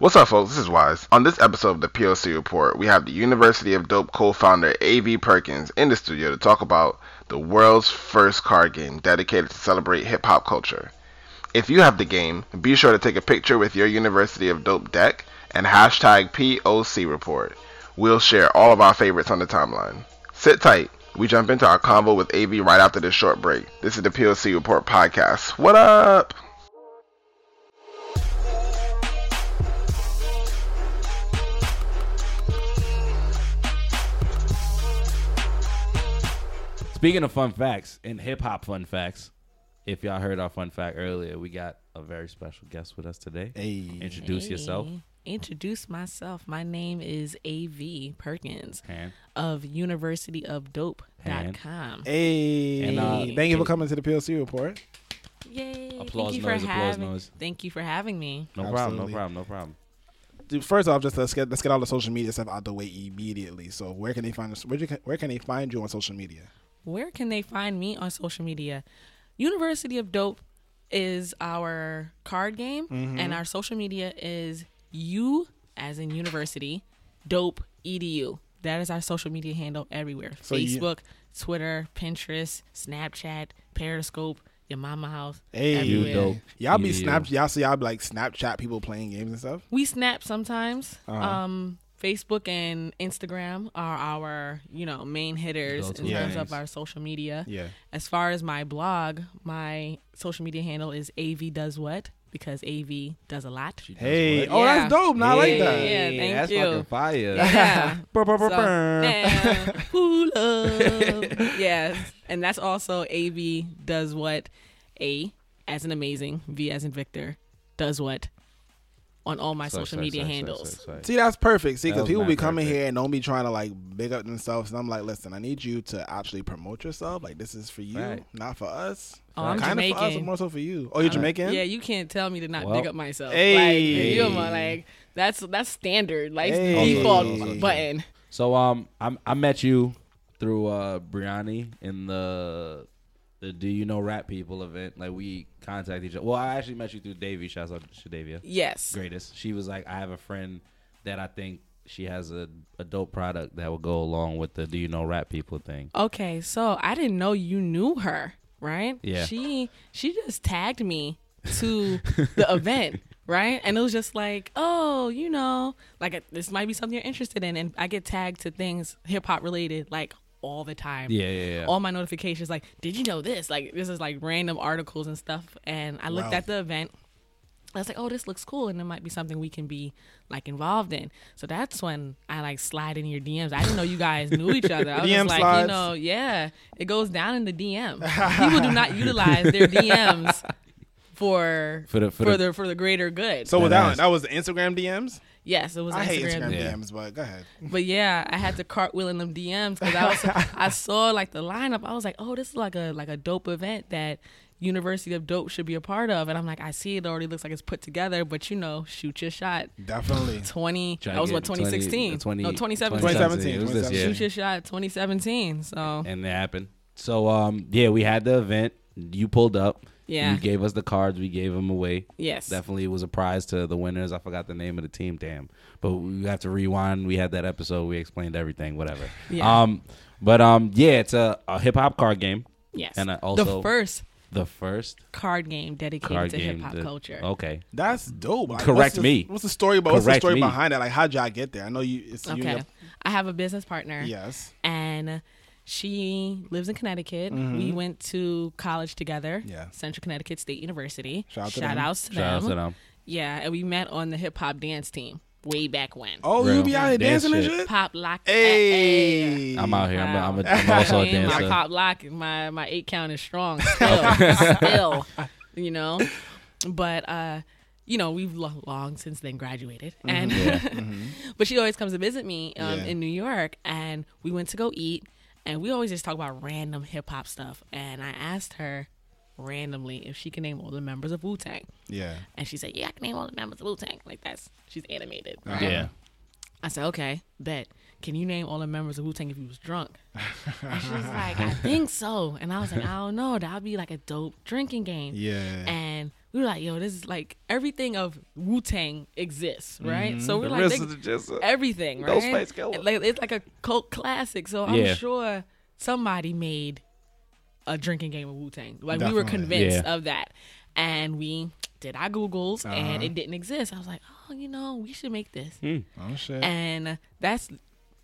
What's up, folks? This is Wize. On this episode of the POC Report, we have the University of Dope co founder A.V. Perkins in the studio to talk about the world's first card game dedicated to celebrate hip hop culture. If you have the game, be sure to take a picture with your University of Dope deck and hashtag POC Report. We'll share all of our favorites on the timeline. Sit tight. We jump into our convo with AV right after this short break. This is the POC Report podcast. What up? Speaking of fun facts and hip hop fun facts, if y'all heard our fun fact earlier, we got a very special guest with us today. Hey. Introduce yourself. Introduce myself. My name is AV Perkins Han. of universityofdope.com. Hey. And, uh, Thank you for coming to the POC report. Yay. Applause Thank you noise, for applause having noise. Thank you for having me. No problem, no problem, no problem. Dude, first off, just let's get let's get all the social media stuff out the way immediately. So where can they find us? Where, you can, where can they find you on social media? Where can they find me on social media? University of Dope is our card game, Mm-hmm. and our social media is U as in university, dope edu. That is our social media handle everywhere. So you- Facebook, Twitter, Pinterest, Snapchat, Periscope, your mama house. Hey, everywhere. You dope. Y'all be Yeah. snap. Y'all see y'all be like Snapchat people playing games and stuff. We snap sometimes. Uh-huh. Um, Facebook and Instagram are our, you know, main hitters Go-to in terms things. of our social media. Yeah. As far as my blog, my social media handle is AV does what because AV does a lot. Does Hey. what? Oh, Yeah. that's dope. Now I like that. Yeah, thank that's you. fucking fire. Yeah. So, brr. yeah, pull up. yes, and that's also AV does what A as an amazing V as in Victor does what on all my Sorry, social sorry, media sorry, handles. sorry, sorry. See, that's perfect. See, because people be coming perfect. here and don't be trying to like big up themselves. And I'm like, listen, I need you to actually promote yourself. Like, this is for you, Right. not for us. Oh, I'm kind of for us, but Jamaican. more so for you. Oh, you're Jamaican? Yeah, you can't tell me to not Well, big up myself. Hey. Like, you know, like that's that's standard, like Hey. default Also- button. So um, I I met you through uh Briani in the the Do You Know Rap People event. Like we contacted each other. Well, I actually met you through Davy. Shouts out to Shadavia. Yes. Greatest. She was like, I have a friend that I think she has a, a dope product that will go along with the Do You Know Rap People thing. Okay, so I didn't know you knew her, right? Yeah. She she just tagged me to the event, right? And it was just like, oh, you know, like uh, this might be something you're interested in, and I get tagged to things hip hop related like all the time. Yeah, yeah, yeah. All my notifications like, did you know this? Like this is like random articles and stuff, and I looked Wow. at the event. I was like, oh, this looks cool, and it might be something we can be like involved in. So that's when I like slide in your DMs. I didn't know you guys knew each other. I was DM just like, slides. you know, yeah, it goes down in the DM. People do not utilize their DMs for For the- for for the- the for the greater good. So with that, ass. that was the Instagram DMs. Yes, it was I hate Instagram. Instagram Yeah. DMs, but go ahead. But yeah, I had to cartwheel in them DMs because I was I saw like the lineup. I was like, oh, this is like a like a dope event that University of Dope should be a part of. And I'm like, I see it already looks like it's put together, but you know, shoot your shot. Definitely. Twenty. Try that was what 2016. 20, no, 2017. 2017, It was this 2017. Shoot your shot. 2017. So and it happened. So um, yeah, we had the event. You pulled up. Yeah. You gave us the cards. We gave them away. yes, Definitely was a prize to the winners. I forgot the name of the team. Damn. But we have to rewind. We had that episode. We explained everything. Whatever. Yeah. Um. But um. Yeah. It's a, a hip hop card game. yes. and I also- the first The first card game dedicated card to hip hop culture. Okay. That's dope. Like, Correct what's the- me. What's the story about? What's the story me. behind that? Like, how'd y'all get there? I know you. It's you. and Okay. I have a business partner. Yes. and she lives in Connecticut. We went to college together. Mm-hmm. Yeah. Central Connecticut State University. Shout out to Shout them. outs to Shout out to them. Yeah, and we met on the hip hop dance team way back when. Oh, Real. you be out here Dance dancing and shit. shit. Pop lock. Hey. I'm out here. I'm, a, I'm, a, Wow. I'm also a Hey, My pop lock, my my eight count is strong still, still, you know. But uh, you know, we've lo- long since then graduated, and but she always comes to visit me um, Mm-hmm. Yeah. in New York, and we went to go eat, and we always just talk about random hip hop stuff, and I asked her randomly if she can name all the members of Wu Tang, Yeah. and she said, "Yeah, I can name all the members of Wu Tang." Like that's she's animated. Uh-huh. Yeah. I said, okay, bet. Can you name all the members of Wu Tang if he was drunk? And she was like, I think so. And I was like, I don't know. That'd be like a dope drinking game. Yeah. And we were like, yo, this is like everything of Wu Tang exists, right? So we're The like, rest they- is just uh, everything, right? Ghostface Killah. Like, it's like a cult classic. So I'm Yeah. sure somebody made a drinking game of Wu Tang. Like we were convinced Yeah. of that, and we did our googles, and Uh-huh. it didn't exist. I was like, oh, you know, we should make this, oh shit. and that's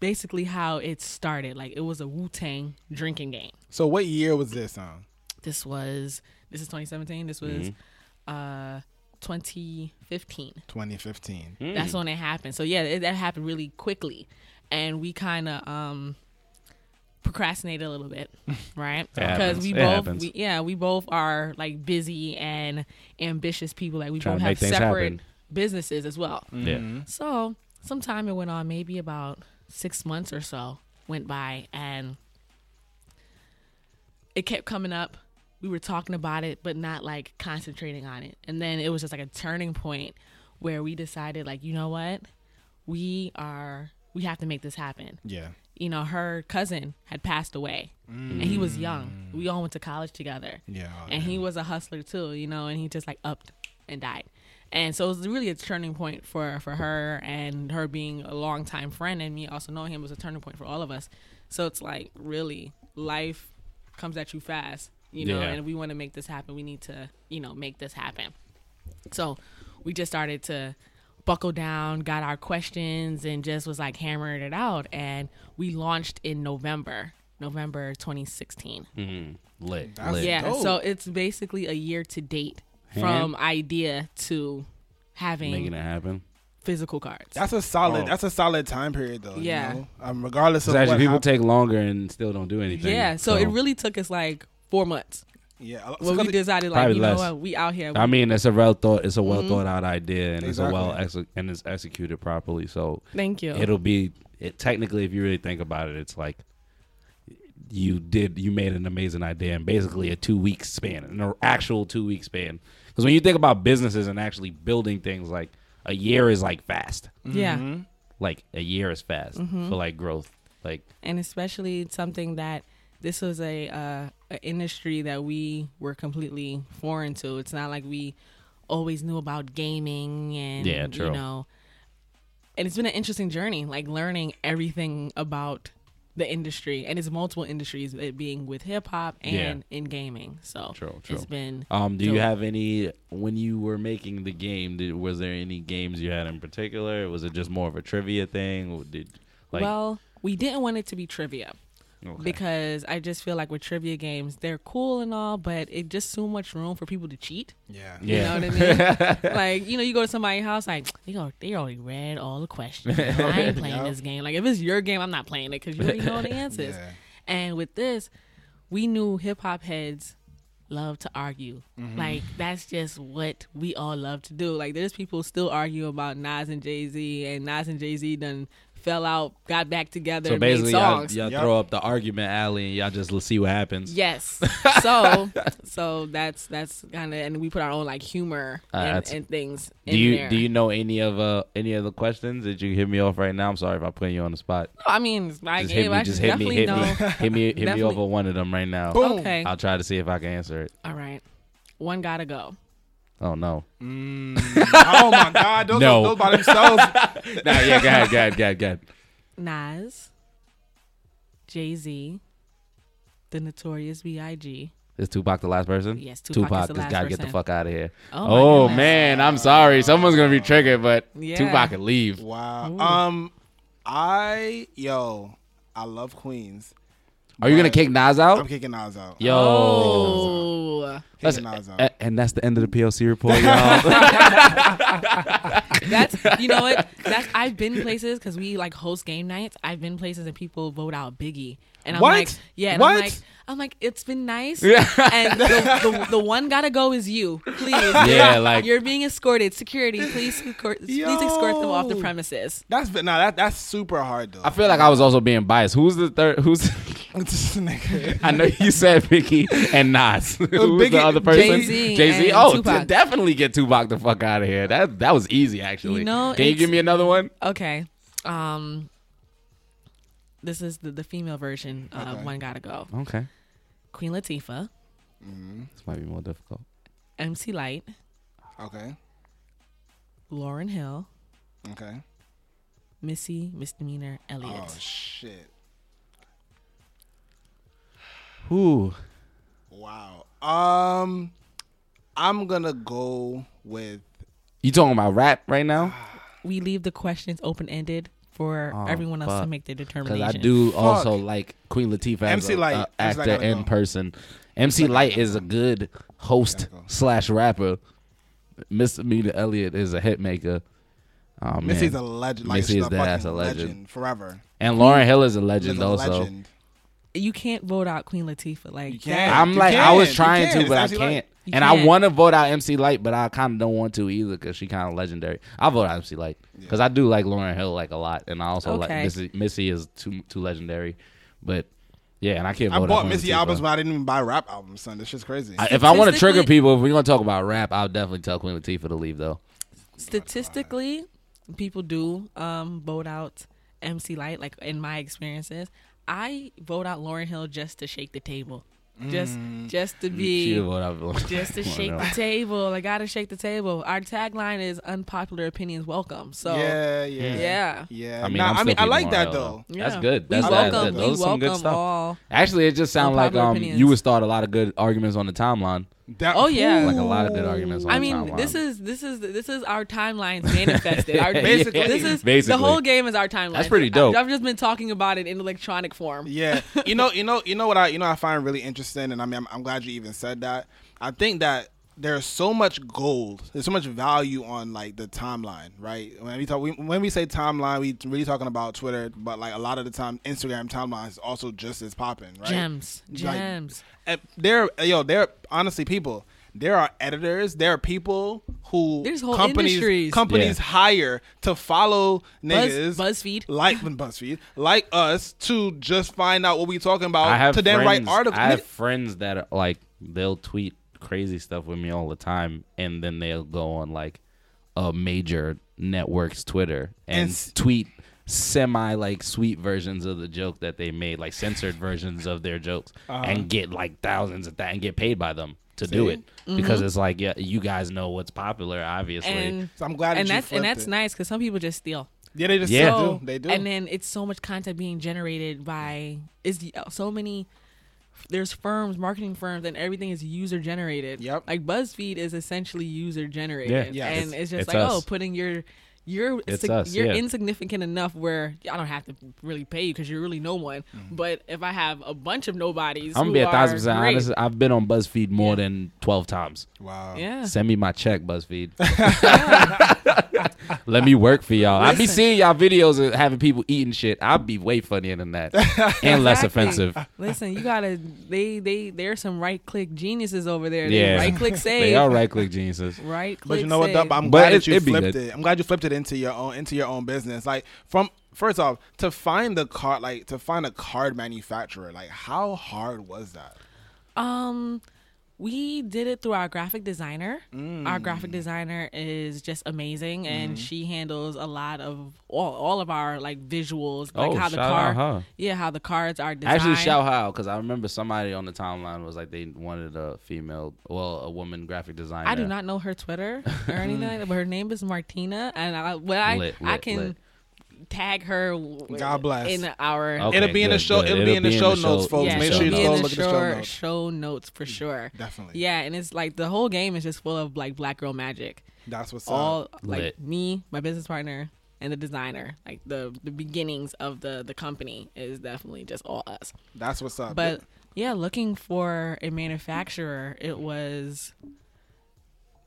basically how it started. Like it was a Wu Tang drinking game. so what year was this on? This was this is 2017. This was Mm-hmm. uh 2015. 2015. That's Hmm. when it happened. So yeah, it, that happened really quickly, and we kind of um procrastinated a little bit, right? Because we It both, we, yeah, we both are like busy and ambitious people. Like we Trying both have separate happen. businesses as well. Yeah. So sometime it went on, maybe about six months or so went by, and it kept coming up. We were talking about it, but not like concentrating on it. And then it was just like a turning point where we decided, like, you know what, we are, we have to make this happen. Yeah. You know, her cousin had passed away, and he was young. Mm. We all went to college together Yeah. Oh, and he was a hustler too, you know, and he just like upped and died. And so it was really a turning point for for her and her being a longtime friend and me also knowing him was a turning point for all of us. So it's like really life comes at you fast, you know, Yeah. and we want to make this happen. We need to, you know, make this happen. So we just started to buckle down, got our questions, and just was like hammering it out. And we launched in November, November 2016. Mm-hmm. Lit. Lit. Yeah, dope. so it's basically a year to date Hand? From idea to having Making it happen. physical cards. That's a solid. Oh. That's a solid time period, though. you Yeah. know? Um, regardless of actually, what people hap- take longer and still don't do anything. yeah, so, it really took us like four months Yeah. when we decided like Probably you know what we out here. I mean, it's a well thought. It's a well Mhm. thought out idea, and Exactly. it's a well ex- and it's executed properly. So Thank you. it'll be it. Technically, if you really think about it, it's like you did. You made an amazing idea in basically a two week span, an actual two week span. Because when you think about businesses and actually building things, like a year is like fast. yeah, Mm-hmm. Like a year is fast Mm-hmm. for like growth. Like and especially something that this was a uh, an industry that we were completely foreign to. It's not like we always knew about gaming and Yeah, true. you know. And it's been an interesting journey, like learning everything about the industry, and it's multiple industries, it being with hip hop and in gaming. So True, true. it's been Um, do you have any when you were making the game? Did, was there any games you had in particular? Was it just more of a trivia thing? Did like well, we didn't want it to be trivia. Okay. because I just feel like with trivia games, they're cool and all, but it just so much room for people to cheat. Yeah. You know what I mean? like, you know, you go to somebody's house, like, they, go, they already read all the questions. I ain't playing Yup. this game. Like, if it's your game, I'm not playing it because you already know the answers. Yeah. And with this, we knew hip hop heads love to argue. Mm-hmm. Like, that's just what we all love to do. Like, there's people still argue about Nas and Jay Z, and Nas and Jay Z done fell out, got back together, so and made basically, y'all, y'all Yup. throw up the argument alley and y'all just l- see what happens. Yes. So so that's that's kind of and we put our own like humor Uh, and, and things. Do in you there. do you know any of uh any of the questions? Did you hit me off right now? I'm sorry if I'm putting you on the spot. No, I mean, I Just hit me, I just should hit me, hit know. me, hit me, hit me over one of them right now. Boom. Okay. I'll try to see if I can answer it. All right. One gotta go. Oh no, Mm. oh my God! Those, No. those by themselves. nah, yeah, go ahead, go ahead, go ahead, go ahead. Nas, Jay Z, the Notorious B.I.G. Is Tupac the last person? Yes, Tupac is the just last gotta get the fuck out of here. Oh, Oh, man, I'm sorry. Someone's gonna be triggered, but Yeah. Tupac can leave. Wow. Ooh. Um, I yo, I love Queens. Are you gonna kick Nas out? I'm kicking Nas out. Yo. Oh, That's- Kicking Nas out. a- and that's the end of the POC report, y'all. that's you know what? That's I've been places because we like host game nights. I've been places and people vote out Biggie, and I'm What? like, yeah, and What? I'm like, I'm like, it's been nice. Yeah. and the, the, the one gotta go is you, please. Yeah, like- you're being escorted. Security, please, escort, please escort them off the premises. That's no, that that's super hard though. I feel like I was also being biased. Who's the third? Who's? This nigga. I know you said Biggie and Nas. Who's Biggie- the other person? Jay-Z Jay Z. Oh, Tupac. t- definitely get Tupac the fuck out of here. That that was easy actually. You know, Can you give me another one? Okay. Um, this is the, the female version of Okay. One Gotta Go. Okay, Queen Latifah, hmm this might be more difficult. MC Lyte, Okay. Lauryn Hill, Okay. Missy Misdemeanor Elliott. Oh shit! Who? Wow. Um, I'm gonna go with You talking about rap right now? we leave the questions open ended for Oh, everyone else to fuck. make their determination. Because determination. I do Fuck. also like Queen Latifah as MC a, Lyte. a MC actor Lyte gotta in go. person. MC Lyte is a good host Gotta go. slash rapper. Misdemeanor Elliott is a hit maker. Oh, man. Missy's a legend. Like Missy she's is a dead ass fucking a legend. forever. and Lauryn Hill is a She's legend a also. legend. You can't vote out Queen Latifah like You that. can't. I'm You like I was trying to, but I can't. You and I can't. want to vote out MC Lyte, but I kind of don't want to either because she kind of legendary. I'll vote out MC Lyte because I do like Lauryn Hill like a lot, and I also like Missy, Missy is too too legendary. But yeah, and I can't I vote. bought out Missy albums, but I didn't even buy rap albums. Son, this shit's crazy. I- if I want to trigger people, if we're gonna talk about rap, I'll definitely tell Queen Latifah to leave though. statistically, people do um, vote out MC Lyte. Like in my experiences, I vote out Lauryn Hill just to shake the table, just Mm. just to be. Just to shake the table, I gotta shake the table. Our tagline is "Unpopular opinions welcome." So yeah, yeah, yeah, yeah. I mean, Nah, I'm I still mean, I like that Hill, though. yeah. That's good. We That's- that's welcome. good. We Those are some good welcome stuff. all. Actually, it just sounds like um opinions. you would start a lot of good arguments on the timeline. That- Oh, yeah. Like a lot of good arguments on I mean, timeline. this is this is this is our timelines manifested. Our, Basically. this is Basically. the whole game is our timeline. That's pretty dope. I, have just been talking about it in electronic form. Yeah, you know, you know, you know what I, you know, I find really interesting, and I mean, I'm, I'm glad you even said that. I think that there's so much gold, there's so much value on like the timeline, right? When we talk, we, when we say timeline, we really talking about Twitter, but like a lot of the time, Instagram timeline is also just as popping, right? Gems, Like, gems. There, yo, there, honestly, people. There are editors. There are people who There's whole companies industries. companies Yeah. hire to follow Buzz, niggas BuzzFeed. like BuzzFeed, like us, to just find out what we're talking about I have to then write friends- articles. I have friends that are like they'll tweet crazy stuff with me all the time, and then they'll go on like a major network's Twitter and, And s- tweet semi like sweet versions of the joke that they made, like censored versions of their jokes, Uh-huh. and get like thousands of that and get paid by them to do See? it because it's like yeah, you guys know what's popular, obviously. Mm-hmm. And so I'm glad and you that's and that's it. nice because some people just steal. Yeah, they just Yeah. do. They do. And then it's so much content being generated by is so many. There's firms, marketing firms, and everything is user generated. Yep. Like BuzzFeed is essentially user generated. Yeah. Yes. And it's just It's like, us. oh, putting your you're It's sig- us, you're yeah. insignificant enough where I don't have to really pay you because you're really no one. Mm-hmm. But if I have a bunch of nobodies, I'm gonna be a thousand percent great. honest. I've been on BuzzFeed more Yeah. than twelve times. wow. Yeah. Send me my check, BuzzFeed. Let me work for y'all. I be seeing y'all videos of having people eating shit. I'd be way funnier than that and less Exactly. offensive. Listen, you gotta. They they there's some right click geniuses over there. Yeah. Right click save. They are right click geniuses. Right click. But you know what, save. Dub? I'm But glad it- that you flipped good. it. I'm glad you flipped it into your own into your own business. Like from first off, to find the card, like to find a card manufacturer, like how hard was that? Um, we did it through our graphic designer. Mm. Our graphic designer is just amazing, and she handles a lot of all, all of our like visuals, like Oh, how the shout card, out her. yeah, how the cards are designed. Actually, shout out because I remember somebody on the timeline was like they wanted a female, well, a woman graphic designer. I do not know her Twitter or anything, like that, but her name is Martina, and I, well, I, Lit, I can lit. Tag her. God bless. in our. Okay, it'll be in the good, show. good. It'll, be in the show notes, folks. Yeah, Make sure you go look at the show show, notes. show notes for sure. Definitely. Yeah, and it's like the whole game is just full of like black girl magic. That's what's All up. like Lit. me, my business partner, and the designer. Like the the beginnings of the the company is definitely just all us. That's what's up. But yeah, looking for a manufacturer, it was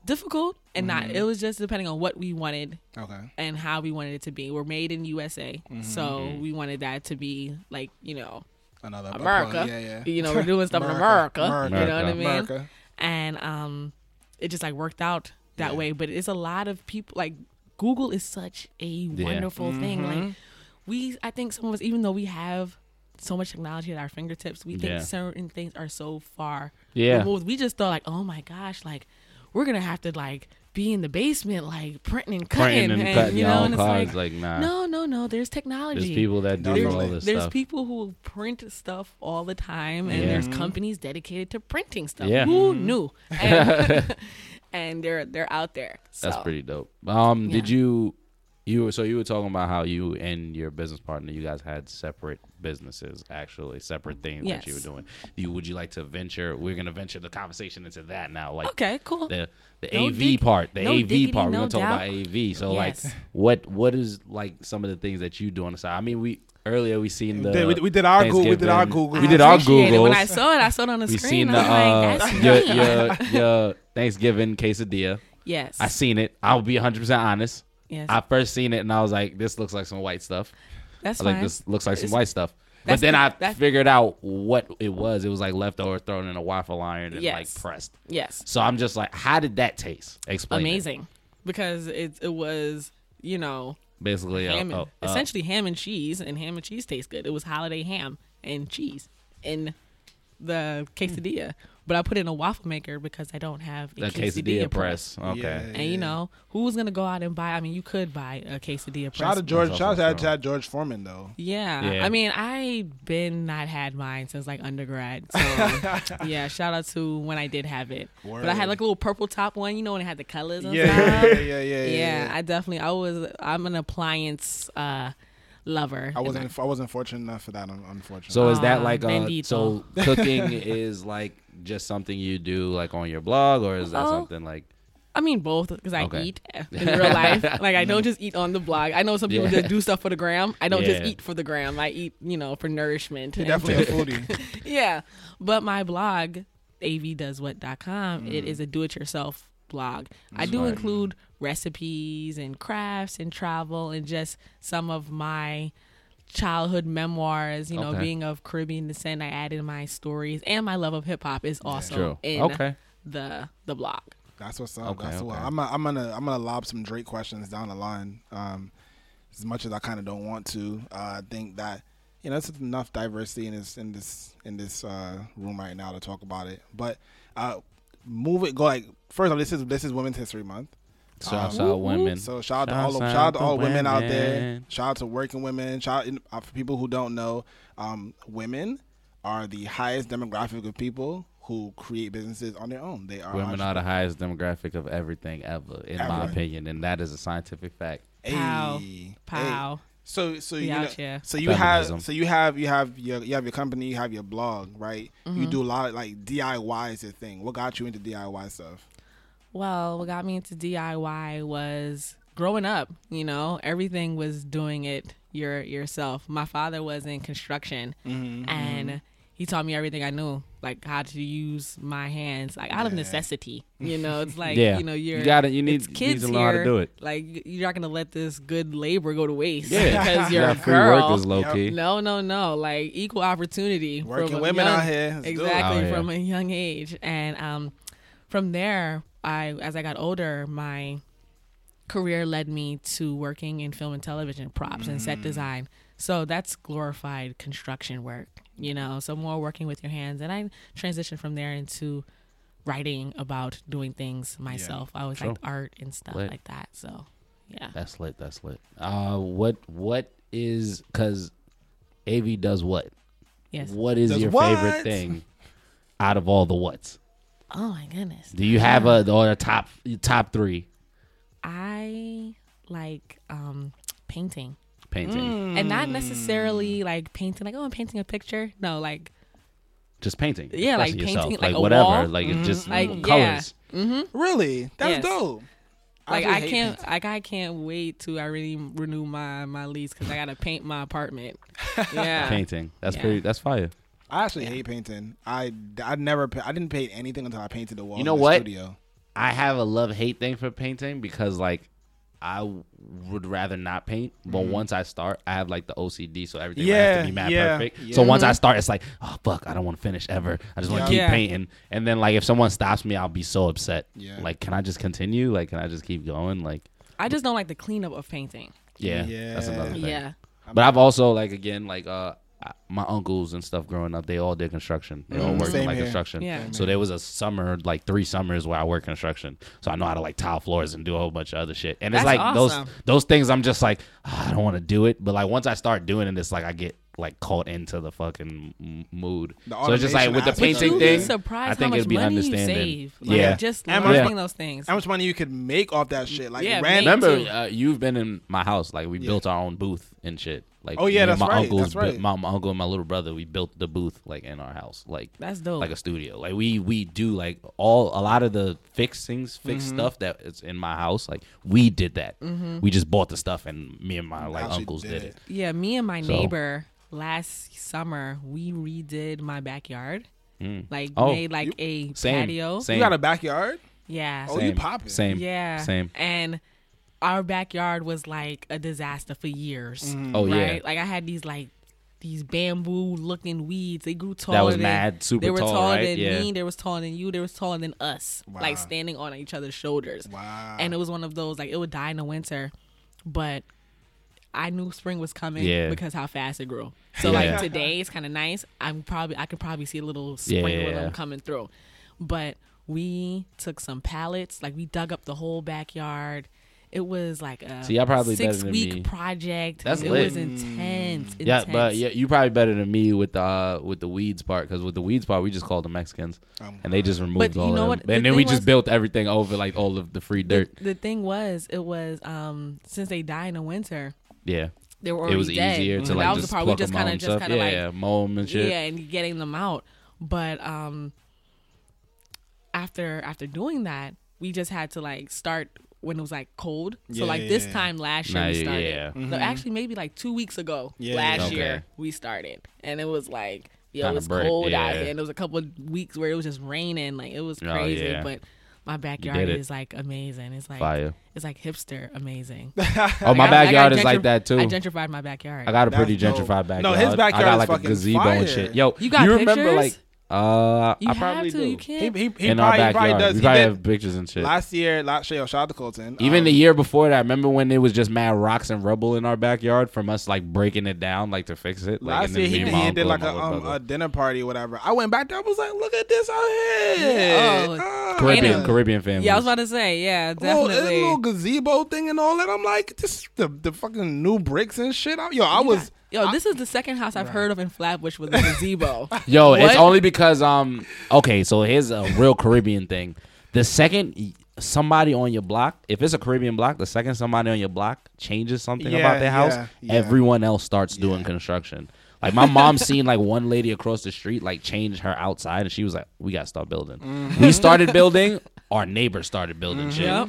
difficult and not. Mm-hmm. It was just depending on what we wanted okay. and how we wanted it to be. We're made in USA, Mm-hmm. so we wanted that to be like you know Another America. Yeah, yeah. You know, we're doing stuff in America. America. You know what I mean? America. And um, it just like worked out that Yeah. way. But it's a lot of people. Like Google is such a wonderful thing. Mm-hmm. Like we, I think some of us, even though we have so much technology at our fingertips, we think Yeah. certain things are so far Yeah. removed. We just thought like, oh my gosh, like we're gonna have to like be in the basement like printing and cutting, Printing and and, cutting you know, and it's cards, like, like, nah. no, no, no. There's technology. There's people that do There's- all this stuff. there's stuff. people who print stuff all the time, and Yeah. there's companies dedicated to printing stuff. Yeah. Who knew? And, and they're they're out there. That's pretty dope. Um, did you you were so you were talking about how you and your business partner you guys had separate businesses, actually separate things that you were doing. You would you like to venture? We're gonna venture the conversation into that now, like Okay, cool. the the No AV dig- part, the no AV diggity, part. We're no gonna talk about. AV. So Yes. like, what what is like some of the things that you do on the side? I mean, we earlier we seen the did- we- we did our Google- we did our Thanksgiving- Google. We did our appreciate it. When I saw it, I saw it on the we screen. seen I the was like, uh, that's your, me. your your Thanksgiving quesadilla. yes. I seen it. I'll be 100 percent honest. Yes. I first seen it and I was like, this looks like some white stuff. that's I was like this looks like some It's- white stuff. But that's then the- I that's- figured out what it was. It was like leftover thrown in a waffle iron and Yes. like pressed. yes. So I'm just like, how did that taste? Explain. it. Amazing. Because it it was, you know, Basically, uh, ham and, uh, uh, essentially ham and cheese, and ham and cheese tastes good. It was holiday ham and cheese in the quesadilla, but I put it in a waffle maker because I don't have a the quesadilla press. Okay. Yeah. And you know who's gonna go out and buy? I mean, you could buy a quesadilla press. Shout out to George. That's Shout out to George Foreman though. Yeah. Yeah. I mean, I been not had mine since like undergrad. So yeah, shout out to when I did have it. But I had like a little purple top one, you know, when it had the colors and Yeah, stuff. yeah, yeah, yeah, yeah, yeah. I definitely I was I'm an appliance uh lover. I wasn't. I wasn't fortunate enough for that. Unfortunately. So is that Ah, like uh, bendito. so cooking is like just something you do like on your blog or is that Oh. something like I mean both because I Okay. eat in real life. Like I don't mm. just eat on the blog. I know some people Yeah. just do stuff for the gram. I don't just eat for the gram. I eat, you know, for nourishment. You're and definitely a foodie. yeah. But my blog, avdoeswhat.com, it mm. is a do it yourself blog. I do Smart. include recipes and crafts and travel and just some of my childhood memoirs, you know, Okay. being of Caribbean descent. I added my stories and my love of hip hop is also true? in Okay. the the blog. That's what's up. Okay, That's what. I'm. gonna- I'm gonna. I'm gonna lob some Drake questions down the line. Um, as much as I kind of don't want to, uh, I think that you know there's enough diversity in this in this in this uh, room right now to talk about it. But uh, move it. Go like first of all, this is this is Women's History Month. Shout Um, out women. So shout out to all of, shout out to to all women out there. Shout out to working women. Shout out uh, for people who don't know, um, women are the highest demographic of people who create businesses on their own. They are Women are the highest demographic of everything ever, in my opinion, and that is a scientific fact. Pow. Hey, Pow. hey. So so you out know, so you Feminism. have so you have you have your you have your company, you have your blog, right? You Mm-hmm. do a lot of like DIY is your thing. What got you into DIY stuff? Well, what got me into DIY was growing up, you know, everything was doing it your yourself. My father was in construction Mm-hmm, and he taught me everything I knew, like how to use my hands, like out of necessity. You know, it's like yeah, you know, you're you got to You need, it's you need kids to know how to do it. Like you're not gonna let this good labor go to waste Yeah, because you you're a got free girl. workers, low Yep. key. No, no, no. Like equal opportunity. Working from women young- out here. Let's exactly Oh, yeah. from a young age and um from there i as i got older my career led me to working in film and television props and Mm. set design so that's glorified construction work you know so more working with your hands and i transitioned from there into writing about doing things myself i was Sure. liked art and stuff Lit. like that so yeah That's lit. That's lit. Uh, what what is because Av does what? yes What is Does your what? favorite thing out of all the whats? Oh my goodness Do you have a or a top top three i like um painting painting? Mm. and not necessarily like painting like oh i'm painting a picture no like Just painting. Yeah, like expressing yourself, painting, like a whatever. wall. Like it's mm-hmm. just Like, yeah. colors. Mm-hmm. Really? That's Yes. dope. like really i can't painting. like i can't wait to i really renew my my lease because i gotta paint my apartment yeah Painting. That's Yeah. pretty. That's fire. I actually hate painting. I I never I didn't paint anything until I painted the wall. You know in the what? Studio. I have a love hate thing for painting because like I would rather not paint, but once I start, I have like the OCD, so everything has Yeah, to be mad yeah, perfect. yeah. So once I start, it's like, oh fuck, I don't want to finish ever. I just want Yeah. to keep Yeah. painting, and then like if someone stops me, I'll be so upset. Yeah. Like, can I just continue? Like, can I just keep going? Like, i just don't like the cleanup of painting yeah, Yeah. that's another thing. yeah But I've also like again like uh I- my uncles and stuff growing up, they all did construction. They all Mhm. worked in Same like here. construction. Yeah. So there was a summer, like three summers, where I worked construction. So I know how to like tile floors and do a whole bunch of other shit. And it's That's like those awesome. those things. I'm just like "Ah, I don't want to do it, but like once I start doing it, it's like I get like caught into the fucking m- mood. The so it's just like automation with the aspect. But painting you'd thing. be surprised I think how much it'd be money you understanding. save. Like, Yeah. just And learning my- those things. How much money you could make off that shit? Like Yeah, rent. make- Remember, too. uh, you've been in my house. Like we Yeah. built our own booth and shit. Like Oh, yeah, that's my right, uncles, that's right. built- my, my uncle and my little brother, we built the booth like in our house, like That's dope. like a studio. Like we we do like all a lot of the fixings, fix Mm-hmm. stuff that is in my house. Like we did that. Mm-hmm. We just bought the stuff, and me and my like Actually uncles did did it. it. yeah, me and my So- neighbor last summer we redid my backyard. Mm. Like Oh, made like a Same, patio. same. You got a backyard? Yeah. Oh, you popping. Same, Yeah. same. And our backyard was like a disaster for years. Mm-hmm. Oh yeah. Like I had these like these bamboo looking weeds. They grew taller. that was than, mad, super They were tall, taller right? than yeah. me. They was taller than you. They was taller than us. Wow. Like standing on each other's shoulders. Wow. And it was one of those like it would die in the winter, but I knew spring was coming Yeah. because how fast it grew. So Yeah. like today it's kind of nice. I'm probably I could probably see a little spring Yeah. rhythm coming through, but we took some pallets. Like we dug up the whole backyard. It was like a See, y'all probably better six than week me. project. That's it lit. was intense. Yeah, intense. but yeah, you probably better than me with the uh, with the weeds part because with the weeds part we just called them Mexicans Um, and they just removed you all know of what? them. The And then we thing just built everything over like all of the free dirt. the thing was, it was um since they die in the winter, Yeah, they were already it was dead. easier to like that was just the part we pluck just them kind out of and just stuff. kind of yeah, like yeah, mow them and shit. Yeah, and getting them out. But um after after doing that, we just had to like start when it was like cold. So Yeah, like yeah, this yeah. time last year Nah, we yeah, started. yeah. Mm-hmm. No, actually maybe like two weeks ago Yeah, last yeah. year Okay. we started. And it was like yo, Kinda it was break, cold out yeah. here and there was a couple of weeks where it was just raining. Like it was Oh, crazy. yeah. But my backyard it. is like amazing. It's like Fire. it's like hipster amazing. Oh, my Like, I- I backyard is like gentrif- that too. I gentrified my backyard. I got a That's pretty dope. gentrified backyard. No, his backyard I got is like a fucking gazebo fire. and shit. Yo, You got remember pictures? like uh you I have probably to. do. You he can't. he, he, in our probably, he probably does. We probably did have pictures and shit. last year. Last show, shout out to Colton. Even Um, the year before that, remember when it was just mad rocks and rubble in our backyard from us like breaking it down like to fix it? Like, Last year he, did- he did like a um, a dinner party whatever. I went back there. I was like, look at this out here. Oh, Ah. Caribbean Ain't Caribbean family. Yeah, I was about to say, yeah, Little, definitely. little gazebo thing and all that. I'm like, this the the fucking new bricks and shit. I- Yo, I You was got- yo, this is the second house I've heard of in Flatbush with a gazebo. Yo, it's What? only because um okay, so here's a real Caribbean thing. The second y- somebody on your block, if it's a Caribbean block, the second somebody on your block changes something Yeah, about their house, yeah, yeah. everyone else starts doing Yeah. construction. Like my mom seen like one lady across the street like change her outside and she was like, We gotta start building. Mm-hmm. We started building, our neighbor started building shit. Yep.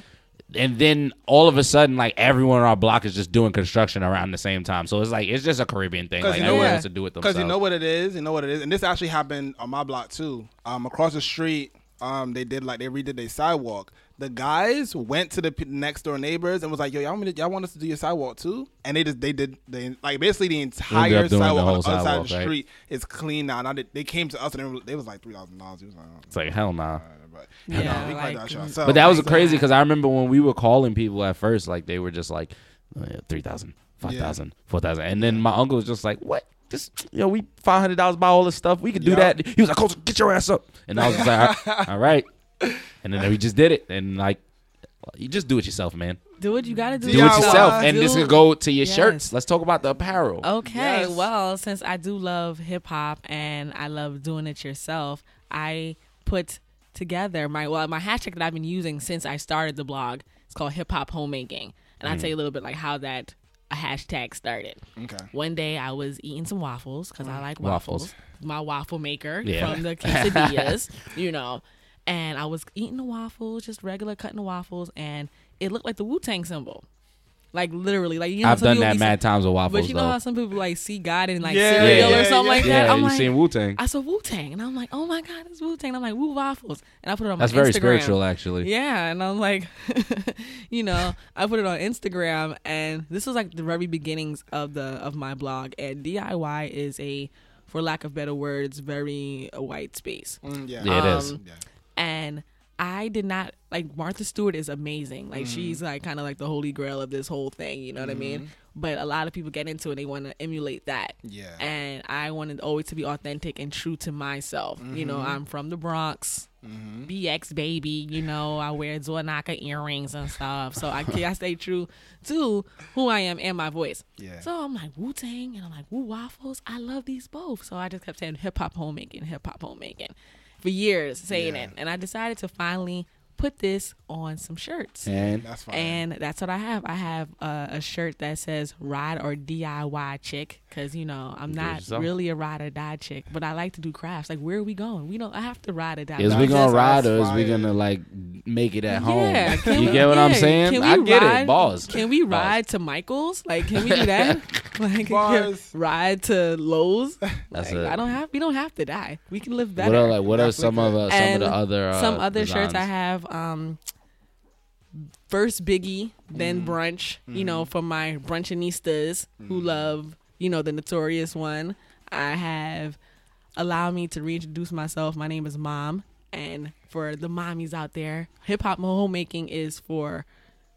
And then all of a sudden, like everyone on our block is just doing construction around the same time. So it's like it's just a Caribbean thing. Like you know everyone what- has to do it themselves. Because you know what it is, you know what it is, and this actually happened on my block too. Um, across the street, um, they did like they redid their sidewalk. The guys went to the p- next door neighbors and was like, "Yo, y'all, want me to- y'all want us to do your sidewalk too?" And they just they did they like basically the entire doing the sidewalk on the other side of the right? street is clean now. Now they, they came to us and they, was like three thousand dollars. Like, oh, It's like hell nah. But Yeah, you know, we like, quite that shit mm. But that was Like, crazy because I remember when we were calling people at first, like they were just like "Uh, 3,000, 5,000, 4,000. And then my uncle was just like, what? This, yo, we $500 buy all this stuff. We could do Yeah. that. He was like, Coach, get your ass up. And I was just like, all- all right. And then we just did it. And like, you just do it yourself, man. do what you gotta do. Do it DIY. yourself. And this Do- could go to your Yes. shirts. Let's talk about the apparel. Okay, Yes. well, since I do love hip hop and I love doing it yourself, I put together my well my hashtag that I've been using since I started the blog. It's called Hip Hop Homemaking, and I'll mm. tell you a little bit like how that a hashtag started. Okay. One day I was eating some waffles because I mm. like Waffles. waffles. My waffle maker Yeah. from the quesadillas, you know. And I was eating the waffles, just regular cutting the waffles, and it looked like the Wu Tang symbol. Like literally, like you know, I've done that be mad times with waffles, but you know though. how some people like see God in like Yeah, cereal yeah, or something like yeah, that. I'm like, seen Wu Tang. I saw Wu Tang, and I'm like, oh my god, it's Wu Tang. I'm like Wu waffles, and I put it on my body. That's very Instagram. spiritual, actually. Yeah, and I'm like, you know, I put it on Instagram, and this was like the very beginnings of the of my blog. And DIY is a, for lack of better words, very a white space. Mm, yeah. Yeah, it is. Um, Yeah. And I did not like Martha Stewart is amazing. Like Mm-hmm. she's like kind of like the holy grail of this whole thing. You know what I mean? But a lot of people get into it. and They want to emulate that. Yeah. And I wanted always to be authentic and true to myself. You know, Mm-hmm. I'm from the Bronx. BX baby, you know, I wear door knocker earrings and stuff. So I, I stay true to who I am and my voice. Yeah. So I'm like Wu Tang and I'm like Wu Waffles. I love these both. So I just kept saying hip hop homemaking, hip hop homemaking for years, saying Yeah. it. And I decided to finally put this on some shirts. And That's fine. And that's what I have. I have uh, a shirt that says "Ride or DIY Chick" because you know I'm Do not really a ride or die chick, but I like to do crafts. Like, where are we going? We don't. I have to ride or die. is we gonna ride or is we gonna like make it at Yeah, home? can You we- get what I'm saying? can we I get ride- it, balls. Can we Balls. ride to Michaels? Like, can we do that? like, Bars. ride to Lowe's? That's Like, it. I don't have. We don't have to die. We can live What better. are like what are some of could. uh, some And of the other uh, some other shirts I have. Um, first Biggie, Mm. then Brunch. You know, for my brunchinistas who Mm. love you know the notorious one. I have allow me to reintroduce myself. My name is Mom, and for the mommies out there, hip hop homemaking is for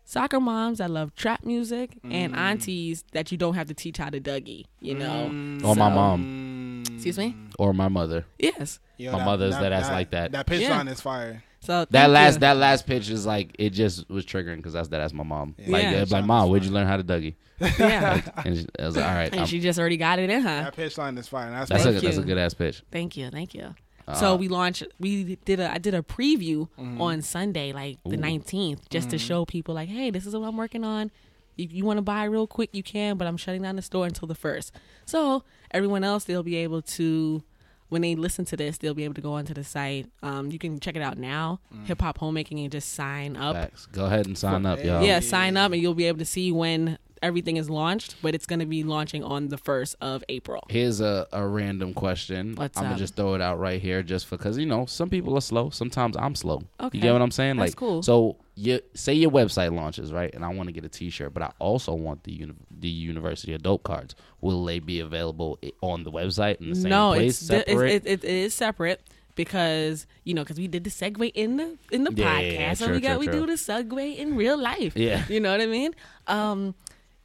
soccer moms that love trap music Mm. and aunties that you don't have to teach how to Dougie. You know, Or my mom excuse me. or my mother. Yes. Yo, My mother's that ass like that. That pitch Yeah. line is fire. So That last you. that last pitch is like it just was triggering because that's that that's my mom. Yeah. Like Yeah. like mom, where'd you learn how to Dougie? yeah. And she, I was like, all right, and I'm- she just already got it in her. That pitch line is fire. That's, that's a that's a good ass pitch. Thank you, thank you. So uh-huh. we launched. We did a. I did a preview mm-hmm. on Sunday, like the nineteenth, just to mm-hmm. show people, like, hey, this is what I'm working on. If you want to buy real quick, you can, but I'm shutting down the store until the first. So everyone else, they'll be able to. When they listen to this, they'll be able to go onto the site. Um, you can check it out now, mm. Hip Hop Homemaking, and just sign up. Facts. Go ahead and sign up, y'all. Yeah, sign up, and you'll be able to see when everything is launched. But it's going to be launching on the first of April. Here's a, a random question. What's I'm gonna just throw it out right here, just because you know some people are slow. Sometimes I'm slow. Okay. You get what I'm saying? That's like, cool. So you say your website launches, right? And I want to get a T-shirt, but I also want the uni- the University of Dope cards. Will they be available on the website in the same no, place, it's, di- it's separate? it, it, is separate because you know because we did the segue in the in the Yeah, podcast, yeah, yeah, so true, we got true, we true. do the segue in real life. Yeah. you know what I mean. Um,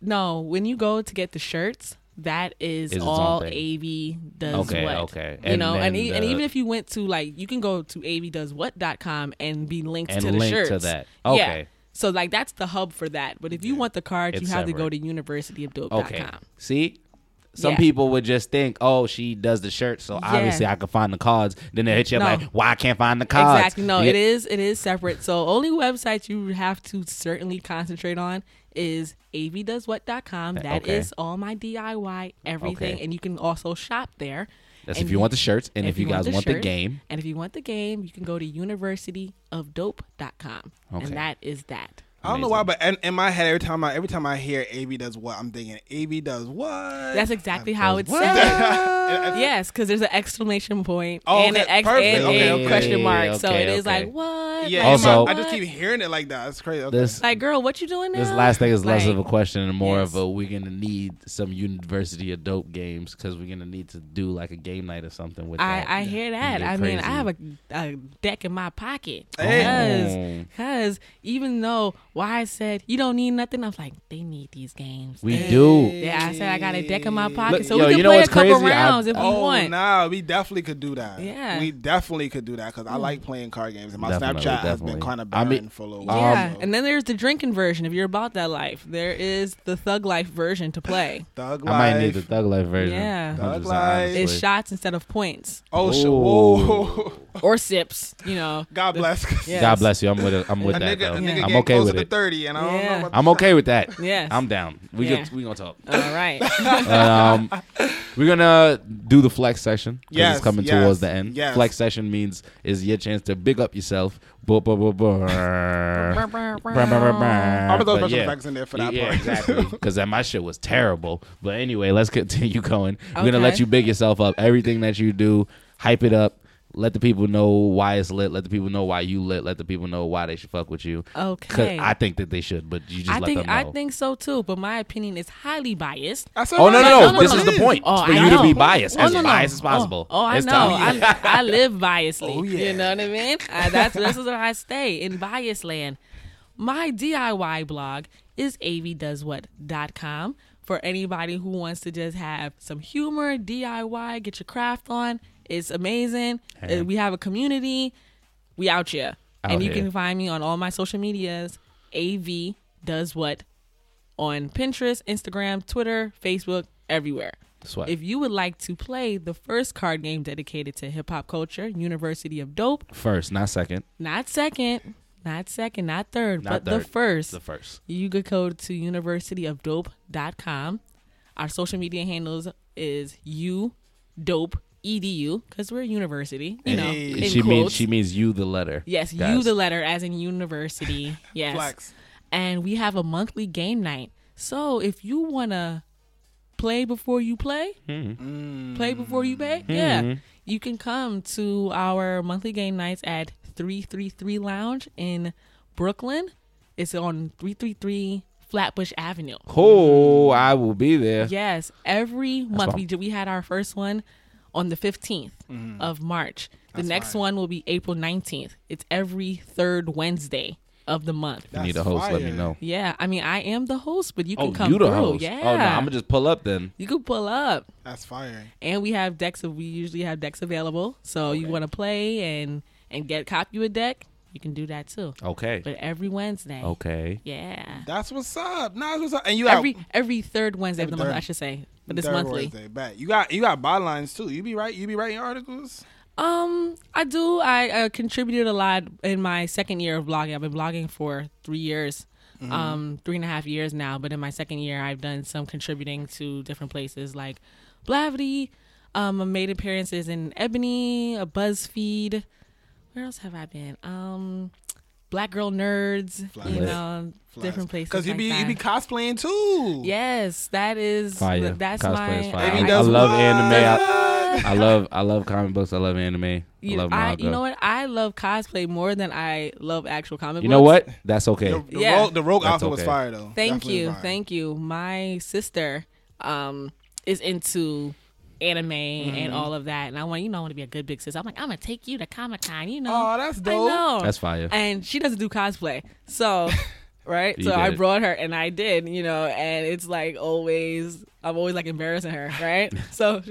no, when you go to get the shirts. That is Is all. AV does Okay, what. okay. You And know, and, e- and even if you went to like, you can go to avdoeswhat.com and be linked And to the link to shirts. that. Yeah. So like that's the hub for that. But if you want the cards, It's you have to go separate. to universityofdope.com. Okay. See? Some Yeah. people would just think, oh, she does the shirt, so obviously I could find the cards. Then they hit you up No. like, why I can't find the cards? Exactly. No, You it is it is separate. So only websites you have to certainly concentrate on is avdoeswhat.com. Eh, that is Okay. all my DIY everything Okay. and you can also shop there. That's And if you want the shirts, and if, you guys the want the game, And if you want the game, you can go to universityofdope.com. Okay. And that is that. I don't know why, but in, in my head, every time I every time I hear AV does what, I'm thinking AV does what. That's exactly how it's What? said. Yes, because there's an exclamation point Oh, and okay, an X and Okay, a okay. question mark. so Okay, it is like what? Yeah, Like, Also- I just keep hearing it like that. That's crazy. Okay. this like, girl, what you doing now? this last thing is less Like, of a question and more yes. of a we're gonna need some University of Dope games because we're gonna need to do like a game night or something with I, that. I hear that. I mean, I have a, a deck in my pocket. Hey. Because even though why I said you don't need nothing, I was like, they need these games. we do. yeah, I said I got a deck in my pocket, Look, so yo, we can you know play a couple crazy? I- rounds if we Oh, want. nah, we definitely could do that. Yeah. We definitely could do that because I like playing card games, and my Definitely, Snapchat has been kind of I barren mean- for a little Um, while. Yeah, so. and then there's the drinking version. If you're about that life, there is the thug life version to play. Thug I might need Life. the Thug Life version. Yeah. Thug Life. honestly. It's shots instead of points Oh, shit. Ooh. Whoa. or sips. You know. God bless. Yes. God bless you. I'm with it. I'm with a that nigga, a nigga Yeah. I'm okay closer with to it. 30, and I don't Yeah. know what I'm okay with that. Yes. I'm down. We Yeah. get, we gonna talk. All right. um, we're gonna do the flex session. Yes, it's coming yes, towards the end. yes. Flex session means is your chance to big up yourself. I'm gonna throw special yeah. effects in there for that yeah, part. exactly. Because that my shit was terrible. But anyway, let's continue going. We're gonna let you big yourself up. Everything that you do, hype it up. Let the people know why it's lit. Let the people know why you lit. Let the people know why they should fuck with you. Okay. I think that they should, but you just I let think them know. I think so too, but my opinion is highly biased. That's Oh no, no, no! No, no, this no, is no. the point. Oh, for I you to know. be biased, Oh, as no, no. biased as Oh, possible. Oh, I It's know. time. I, I live biasly. Oh, yeah. You know what I mean? Uh, that's this is where I stay in bias land. My DIY blog is avdoeswhat.com for anybody who wants to just have some humor, DIY, get your craft on. It's amazing. Hey. Uh, We have a community. We out here. Out and you here. can find me on all my social medias. AV does what on Pinterest, Instagram, Twitter, Facebook, everywhere. Sweat. If you would like to play the first card game dedicated to hip hop culture, University of Dope, First, not second. not second, not second, not third, Not but the first, The first. you could go to universityofdope.com. Our social media handles is you dope edu because we're a university, you know. She means she means you the letter. Yes, you the letter as in university. Yes. Flex. And we have a monthly game night. So if you wanna play before you play, Mhm. play before you pay, yeah. You can come to our monthly game nights at 333 Lounge in Brooklyn. It's on 333 Flatbush Avenue. Oh, I will be there. Yes, every month we did. We had our first one on the 15th mm-hmm. of March. The That's next fire. one will be April 19th. It's every third Wednesday of the month. If you need a That's host, let me know. Yeah, I mean, I am the host, but you can Oh, come you the through. host. Oh, yeah, Oh no, I'm gonna just pull up then. you can pull up, That's fire. and we have decks. We usually have decks available, so oh, you want to play and and get copy you a deck, you can do that too. Okay. But every Wednesday, Okay. yeah, That's what's up. Nah, that's what's up. And you every got every third Wednesday of Every the month, I should say, but it's third monthly. Wednesday, bet. You got you got bylines too. You be right. You be writing articles. Um, I do. I uh, contributed a lot in my second year of blogging. I've been blogging for three years, um, three and a half years now. But in my second year, I've done some contributing to different places like Blavity. Um, I made appearances in Ebony, a BuzzFeed. Where else have I been? Um, Black Girl Nerds. Flash. You know, different places. Because you like be that. you be cosplaying too. Yes, that is. Fire. That's Cosplay my. is fire. I, I love what? anime. I, I love I love comic books. I love anime. I You, love I, you know what? I love cosplay more than I love actual comic books. You books. know what? That's okay. The, the Yeah. rogue, the rogue That's outfit was okay. fire though. Thank Definitely you, fire. thank you. My sister um is into anime Mm-hmm. and all of that, and I want you know I want to be a good big sis. I'm like I'm gonna take you to Comic Con, you know. Oh, that's I dope. know. That's fire. And she doesn't do cosplay, so right. You so I brought her, and I did, you know. And it's like always, I'm always like embarrassing her, right? so,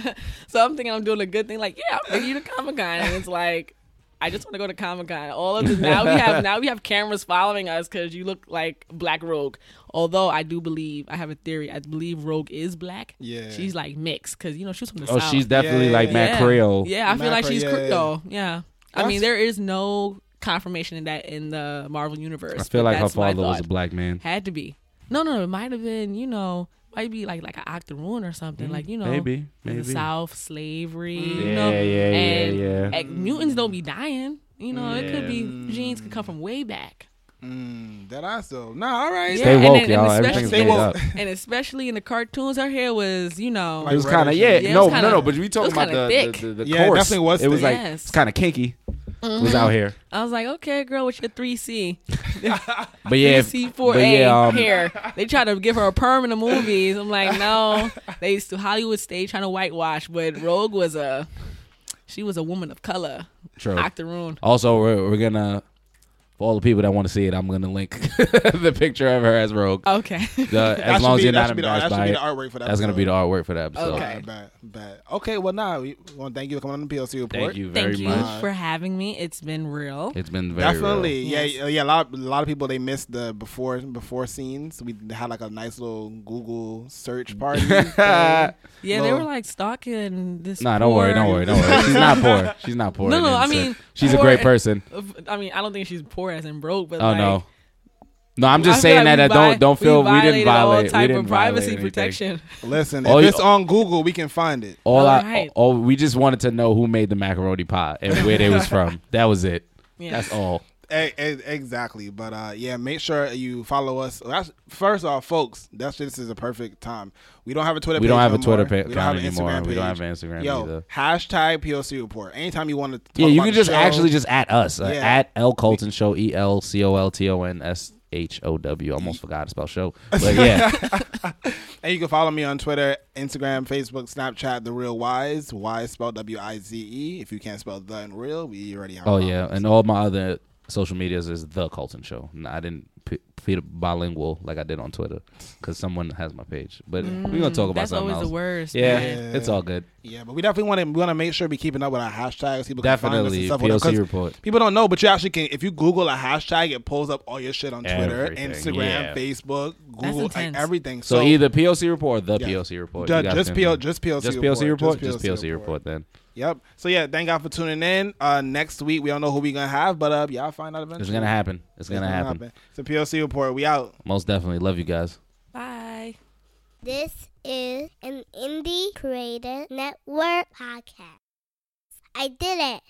so I'm thinking I'm doing a good thing, like yeah, I'm taking you to Comic Con, and it's like. I just want to go to Comic Con. All of this now we have now we have cameras following us because you look like Black Rogue. Although I do believe I have a theory. I believe Rogue is black. Yeah. she's like mixed because you know she's from the South. Oh, south. she's definitely Yeah, like yeah, Matt yeah. Creole. Yeah, I feel like she's yeah, crypto. Yeah. I mean, there is no confirmation in that in the Marvel universe. I feel like her father was a black man. Had to be. No, no, it might have been. You know, might be like like an octoroon or something. like you know, Mm, Maybe, maybe. the South, slavery. Mm. You Yeah, know, yeah, yeah, and, yeah. and mutants don't be dying. You know, it could be genes could come from way back. Mm, that I so. Nah, all right. Yeah, Stay and woke, then- and y'all. especially- Everything's Stay woke. up. and especially in the cartoons, her hair was, you know, Like It was kind of yeah. Yeah, no, kinda- no, no. But we talking about the, the, thick. the, the Yeah, it course. definitely was It was thick. like Yes. it's kind of kinky. It was out here, I was like, okay, girl, what's your three C? but yeah, C four A yeah, um, hair. They try to give her a perm in the movies. I'm like, no. They used to Hollywood stage trying to whitewash, but Rogue was a she was a woman of color. True. Octoroon. Also, we're, we're gonna for all the people that want to see it, I'm gonna link the picture of her as Rogue. Okay. The, as should long as you're not should be the- embarrassed that should be the artwork for that that's gonna be the artwork for that episode. Okay. Alright, bet, bet. Okay, well, now we want to thank you for coming on the POC report. Thank you very Thank you much. for having me. It's been real. It's been very Definitely, real. yeah, Yes. yeah, yeah. A lot, a lot of people they missed the before before scenes. We had like a nice little Google search party. thing. Yeah, they were like stalking this. Nah, don't worry, don't worry, don't worry. She's not poor. She's not poor. No, no, I innocent. mean, she's a great person. I mean, I don't think she's poor as in broke, but Oh like, no, no, I'm just feel saying like that. we I don't don't feel we, didn't violate. all we didn't of privacy violate protection. Listen, All if you- it's on Google, we can find it. All All I, all we just wanted to know who made the macaroni pie and where they was from. That was it. Yeah. That's all. Exactly. But uh, yeah, make sure you follow us. That's, first off, folks, that's this is a perfect time. We don't have a Twitter. We don't have a Twitter more. pa- We don't have account an anymore. Instagram We don't have an Instagram Yo, either. hashtag POC report. Anytime you want to, talk Yeah, you can just show, actually just at us uh, Yeah. at El Colton Show E L C O L T O N S H O W. Almost forgot to spell show, but yeah, And you can follow me on Twitter, Instagram, Facebook, Snapchat, The Real Wize. Wize spelled W I Z E. If you can't spell the and real, we already have. oh yeah, and all my other social medias is the Colton Show. I didn't p- feed bilingual like I did on Twitter because someone has my page. But we're gonna mm, talk about That's something always else. the worst. Yeah, man. it's all good. Yeah, but we definitely want to we want to make sure we keeping up with our hashtags. People can find us and Definitely stuff. POC 'cause report. People don't know, but you actually can. If you Google a hashtag, it pulls up all your shit on Twitter, Everything, Instagram, yeah. Facebook, Google, like everything. So, either POC report or the Yeah. POC report. Ju- You just can- PL, just POC, just POC report. Just POC POC report. Then Yep. So yeah, thank God for tuning in. Uh, next week we don't know who we gonna have, but uh, y'all find out eventually. it's gonna happen. It's gonna happen. It's a POC report. We out. Most definitely. Love you guys. Bye. This is an Indie Creative Network podcast. I did it.